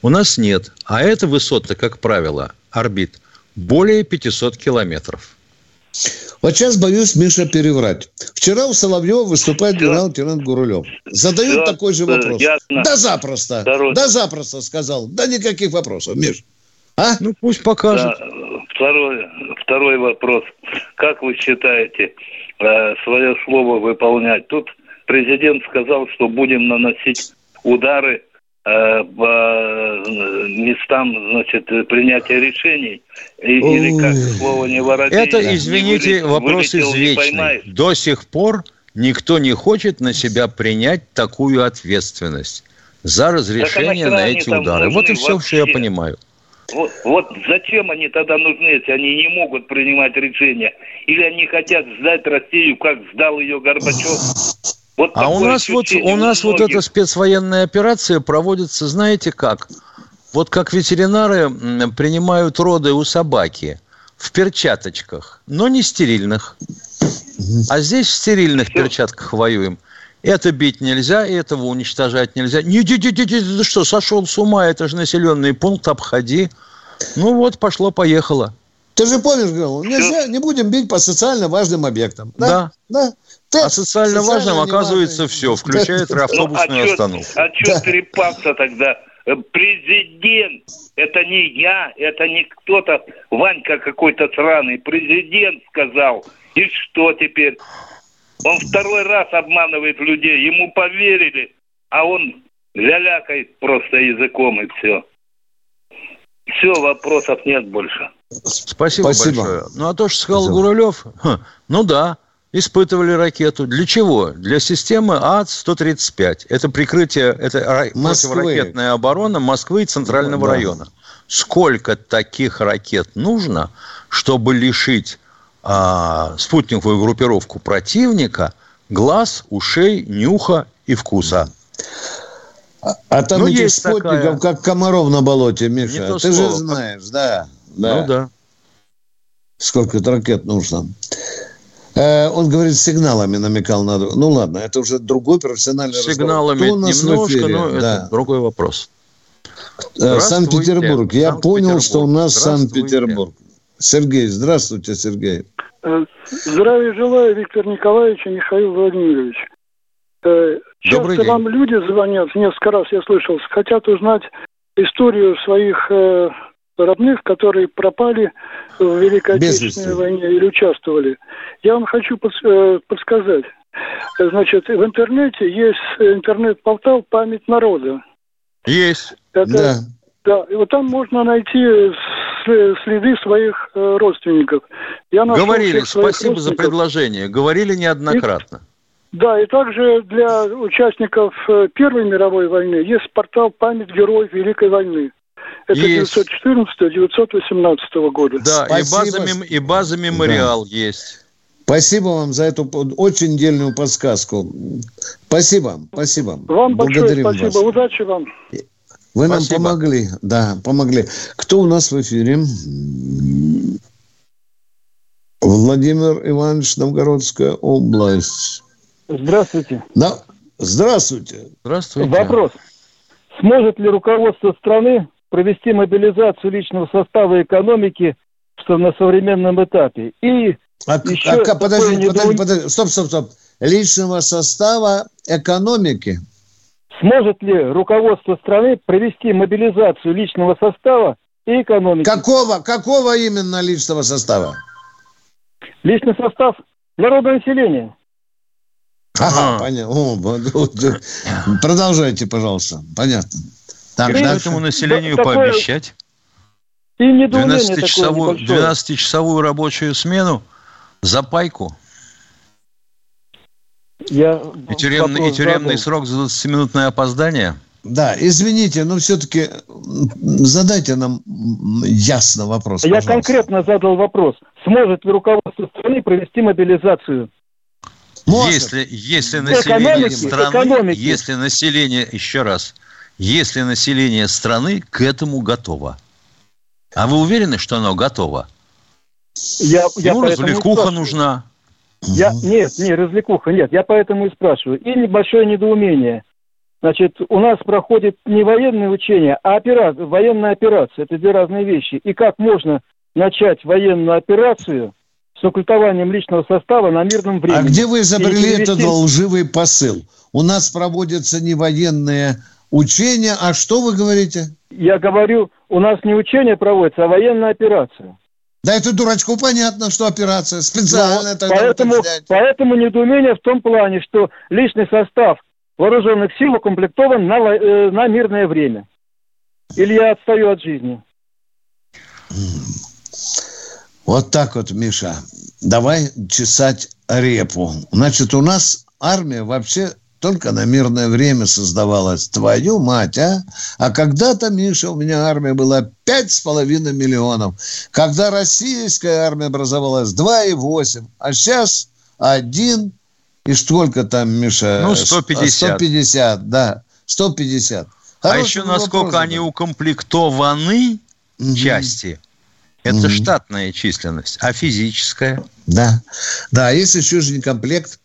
У нас нет. А эта высота, как правило, орбит более 500 километров.
Вот сейчас боюсь, Миша, переврать. Вчера у Соловьева выступает генерал-лейтенант Гурулев. Задают Все, такой же вопрос. Ясно. Да запросто. Здорово. Да запросто сказал. Да никаких вопросов, Миш.
А? Ну пусть покажет. Да.
Второй, второй вопрос. Как вы считаете, э, свое слово выполнять? Тут президент сказал, что будем наносить удары Э, по э, местам, значит, принятия решений. И, или как слово не воротить.
Это, извините, не вопрос вылетел, извечный. До сих пор никто не хочет на себя принять такую ответственность за разрешение на эти удары. Вот и все, вообще. что я понимаю.
Вот, вот зачем они тогда нужны, если они не могут принимать решения? Или они хотят сдать Россию, как сдал ее Горбачев?
Вот а у нас вот у нас вот эта спецвоенная операция проводится, знаете как? Вот как ветеринары принимают роды у собаки в перчаточках, но не стерильных. А здесь в стерильных Все. перчатках воюем. Это бить нельзя, этого уничтожать нельзя. Не, не, не, не, ты что, сошел с ума, это же населенный пункт, обходи. Ну вот, пошло-поехало.
Ты же помнишь, говорил, нельзя, не будем бить по социально важным объектам.
Да. Да. да. А социально, важным оказывается все, включая да. автобусную ну, а остановку.
А что да. трепаться тогда? Президент, это не я, это не кто-то, Ванька какой-то сраный, президент сказал. И что теперь? Он второй раз обманывает людей, ему поверили, а он лялякает просто языком и все. Все, вопросов нет больше.
Спасибо, Спасибо. большое. Ну, а то, что сказал Спасибо. Гурулев, ну да, испытывали ракету. Для чего? Для системы АД-135. Это прикрытие, это Москвы. противоракетная оборона Москвы и Центрального да. района. Сколько таких ракет нужно, чтобы лишить а, спутниковую группировку противника глаз, ушей, нюха и вкуса?
А, а там ну, этих спутников, такая... как комаров на болоте, Миша. Ты слово. же знаешь, да. да.
Ну да.
Сколько ракет нужно. Э, он говорит, сигналами намекал на... Ну ладно, это уже другой профессиональный
сигналами разговор. Сигналами немножко, но да. это другой вопрос.
Э, Санкт-Петербург. Я понял, что у нас Санкт-Петербург. Сергей, здравствуйте, Сергей.
Э, здравия желаю, Виктор Николаевич и Михаил Владимирович. Часто Добрый день. вам люди звонят, несколько раз я слышал, хотят узнать историю своих родных, которые пропали в Великой Отечественной войне или участвовали. Я вам хочу э, подсказать. Значит, в интернете есть интернет-портал «Память народа».
Есть.
Это, да. Да, и вот там можно найти следы своих э, родственников.
Я Говорили, спасибо за предложение. Говорили неоднократно.
И, да, и также для участников э, Первой мировой войны есть портал «Память героев Великой войны». Это 914-918 года.
Да, и база, и база мемориал да. есть.
Спасибо вам за эту очень дельную подсказку. Спасибо, спасибо.
Вам Благодарим большое спасибо, вас. удачи вам.
Вы спасибо. нам помогли, да, помогли. Кто у нас в эфире? Владимир Иванович, Новгородская область.
Здравствуйте.
Да, здравствуйте.
Здравствуйте.
Вопрос. Сможет ли руководство страны провести мобилизацию личного состава экономики на современном этапе. И
а, еще а, подожди, недоум... подожди, подожди, стоп, стоп, стоп. Личного состава экономики.
Сможет ли руководство страны провести мобилизацию личного состава и экономики?
Какого, какого именно личного состава?
Личный состав народонаселения.
Ага, ага. понятно. Продолжайте, пожалуйста. Понятно.
Так, и этому населению такое... пообещать? И 12-часовую, 12-часовую рабочую смену за пайку.
Я
и, тюремный, и тюремный срок за 20-минутное опоздание?
Да, извините, но все-таки задайте нам ясно вопрос.
Я пожалуйста. конкретно задал вопрос. Сможет ли руководство страны провести мобилизацию?
Может. Если, если население экономики, страны, экономики. если население, еще раз, если население страны к этому готово. А вы уверены, что оно готово?
Я, я
ну, развлекуха нужна.
Я, нет, не, развлекуха, нет. Я поэтому и спрашиваю. И небольшое недоумение. Значит, у нас проходит не военные учения, а операция, военная операция. Это две разные вещи. И как можно начать военную операцию с укультованием личного состава на мирном времени?
А где вы изобрели перевести... этот лживый посыл? У нас проводятся не военные Учения, а что вы говорите?
Я говорю, у нас не учение проводится, а военная операция.
Да это дурачку понятно, что операция специальная.
Ну, поэтому, поэтому недоумение в том плане, что личный состав вооруженных сил укомплектован на, э, на мирное время. Или я отстаю от жизни?
Вот так вот, Миша. Давай чесать репу. Значит, у нас армия вообще только на мирное время создавалась. Твою мать, а? А когда-то, Миша, у меня армия была пять с половиной миллионов. Когда российская армия образовалась, два и восемь. А сейчас один и сколько там, Миша?
Ну, 150.
150, да. 150.
Хороший а еще насколько вопрос, они укомплектованы угу. части. Это угу. штатная численность, а физическая?
Да. Да, есть еще же комплект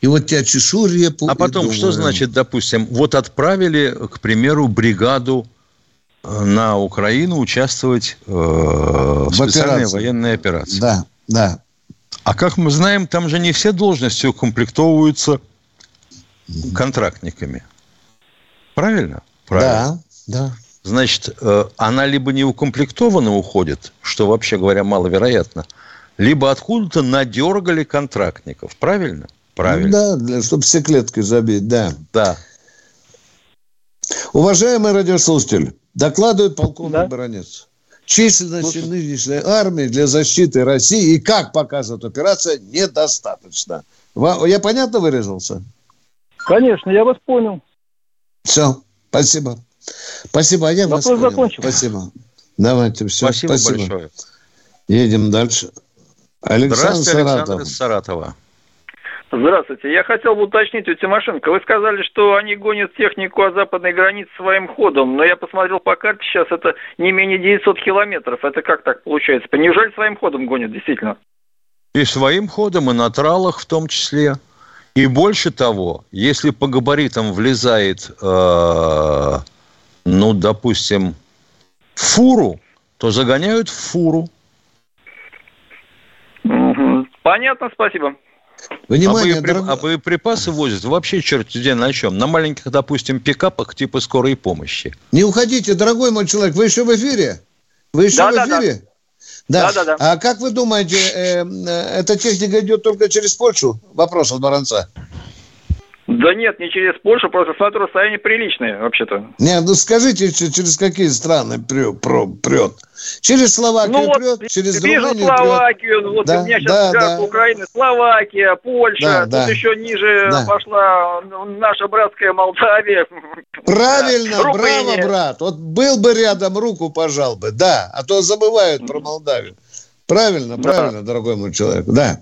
и вот тебя чешу репу.
А потом, думаю... что значит, допустим, вот отправили, к примеру, бригаду э, на Украину участвовать э, в, в специальной операции. военной операции.
Да, да.
А как мы знаем, там же не все должности укомплектовываются контрактниками. Правильно? Правильно.
Да, да.
Значит, э, она либо не укомплектована уходит, что вообще говоря маловероятно, либо откуда-то надергали контрактников. Правильно? Правильно.
Да, для, чтобы все клетки забить, да.
Да.
Уважаемый радиослушатель, докладывает полковник да? Баранец. Численности ну, нынешней армии для защиты России и как показывает операция, недостаточно. Я понятно выразился?
Конечно, я вас понял.
Все, спасибо. Спасибо, а я Вопрос вас понял. закончил. Спасибо. Давайте, все. Спасибо, спасибо. большое. Едем дальше.
Александр Здравствуйте, Саратов. Александр из Саратова.
Здравствуйте. Я хотел бы уточнить у Тимошенко. Вы сказали, что они гонят технику от западной границы своим ходом, но я посмотрел по карте, сейчас это не менее 900 километров. Это как так получается? Неужели своим ходом гонят, действительно?
И своим ходом, и на тралах в том числе. И больше того, если по габаритам влезает, э, ну, допустим, фуру, то загоняют в фуру.
Понятно, спасибо.
Внимание, а, боепри... дорог... а боеприпасы возят вообще черт где на чем. На маленьких, допустим, пикапах типа скорой помощи.
Не уходите, дорогой мой человек, вы еще в эфире? Вы еще да, в эфире? Да. Да. да, да, А как вы думаете, э, э, эта техника идет только через Польшу? Вопрос от Баранца.
Да нет, не через Польшу, просто смотрю, расстояние приличное вообще-то.
Нет, ну скажите, через какие страны прет? прет? Через Словакию ну, прет, вот, через вижу Румынию
Словакию, прет. вот да, у меня сейчас да, да. Украина, Словакия, Польша, да, тут да. еще ниже да. пошла наша братская Молдавия.
Правильно, да. браво, брат. Вот был бы рядом, руку пожал бы, да, а то забывают про Молдавию. Правильно, да. правильно, дорогой мой человек, да.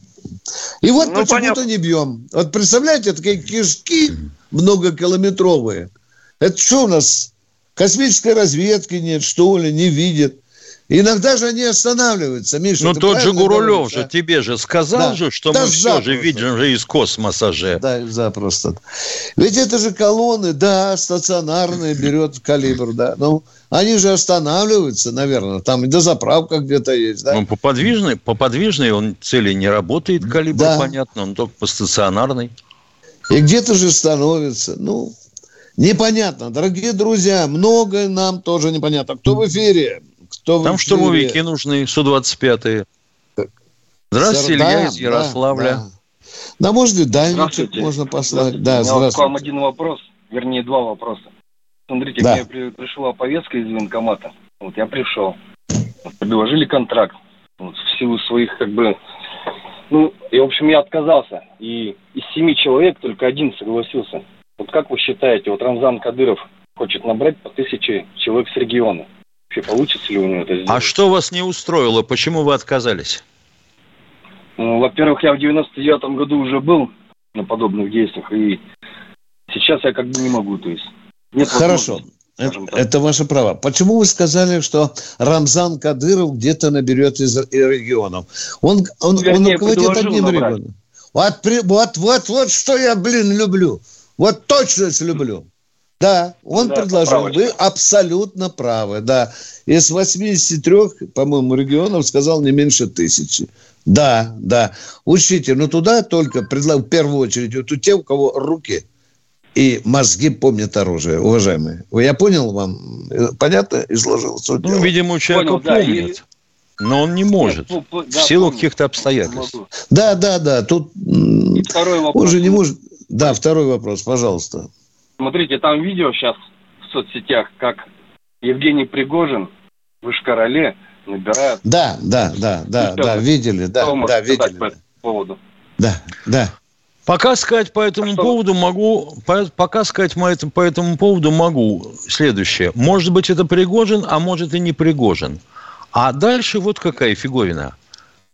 И вот ну, почему-то не бьем. Вот представляете, такие кишки многокилометровые. Это что у нас? Космической разведки нет, что ли, не видят. Иногда же они останавливаются, Миша.
Ну, тот же Гурулев же тебе же сказал да. же, что да мы все же видим же из космоса же.
Да, запросто. Ведь это же колонны, да, стационарные, берет калибр, да. Ну, они же останавливаются, наверное, там и дозаправка где-то есть, да?
Ну, по подвижной, по подвижной он цели не работает, калибр, да. понятно, он только по стационарной.
И где-то же становится, ну, непонятно. Дорогие друзья, многое нам тоже непонятно. Кто в эфире?
Кто Там штурмовики нужны, Су-25. Здравствуйте, Илья да, из Ярославля. Да,
да. может быть, дальничек можно послать. Да,
здравствуйте. У меня к вам один вопрос, вернее, два вопроса. Смотрите, да. мне пришла повестка из военкомата. Вот я пришел. Предложили контракт. Вот, в силу своих, как бы... Ну, и, в общем, я отказался. И из семи человек только один согласился. Вот как вы считаете, вот Рамзан Кадыров хочет набрать по тысяче человек с региона. Вообще получится ли у него это сделать?
А что вас не устроило? Почему вы отказались?
Ну, во-первых, я в 99-м году уже был на подобных действиях, и сейчас я как бы не могу, то есть.
Нет Хорошо. Это, это ваше право. Почему вы сказали, что Рамзан Кадыров где-то наберет из регионов? Он, он, ну, он руководит одним регионом. Вот, вот, вот, вот что я, блин, люблю. Вот точно люблю. Да, он да, предложил. Вы абсолютно правы, да. Из 83, по-моему, регионов сказал не меньше тысячи. Да, да. Учите, но туда только в первую очередь вот у тех, у кого руки и мозги помнят оружие, уважаемые. Я понял вам? Понятно изложил?
Суть ну, видимо, у человека понял, помнит. Да, и... Но он не может. Нет, ну, да, в силу каких-то обстоятельств.
Да, да, да. Тут и второй вопрос. Он же не может... Да, второй вопрос, пожалуйста.
Смотрите, там видео сейчас в соцсетях, как Евгений Пригожин в Ишкарале набирает...
Да, да, да, да, да, видели, да, да, видели. По этому поводу? Да, да.
Пока сказать по этому а поводу могу, по, пока сказать по этому, по этому поводу могу следующее. Может быть, это Пригожин, а может и не Пригожин. А дальше вот какая фиговина.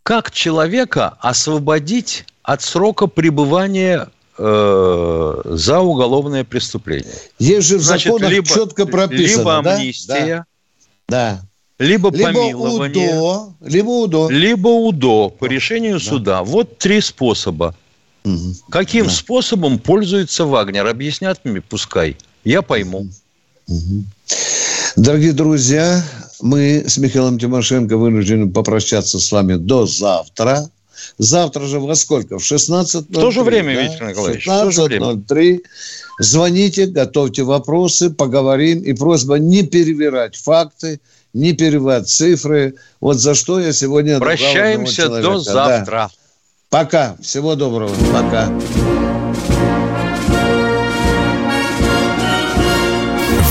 Как человека освободить от срока пребывания э, за уголовное преступление?
Есть же в Значит, законах либо, четко прописано.
Либо амнистия.
Да.
Либо, либо помилование. УДО,
либо УДО.
Либо УДО по решению да. суда. Вот три способа. Угу. Каким да. способом пользуется Вагнер? Объяснят мне, пускай. Я пойму.
Угу. Дорогие друзья, мы с Михаилом Тимошенко вынуждены попрощаться с вами до завтра. Завтра же во сколько? В 16.03. В
то же время, да? Виктор Николаевич.
16.03. Звоните, готовьте вопросы, поговорим. И просьба не перевирать факты, не перевирать цифры. Вот за что я сегодня...
Прощаемся до завтра. Да.
Пока. Всего доброго. Пока.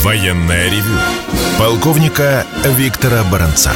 Военное ревю полковника Виктора Баранца.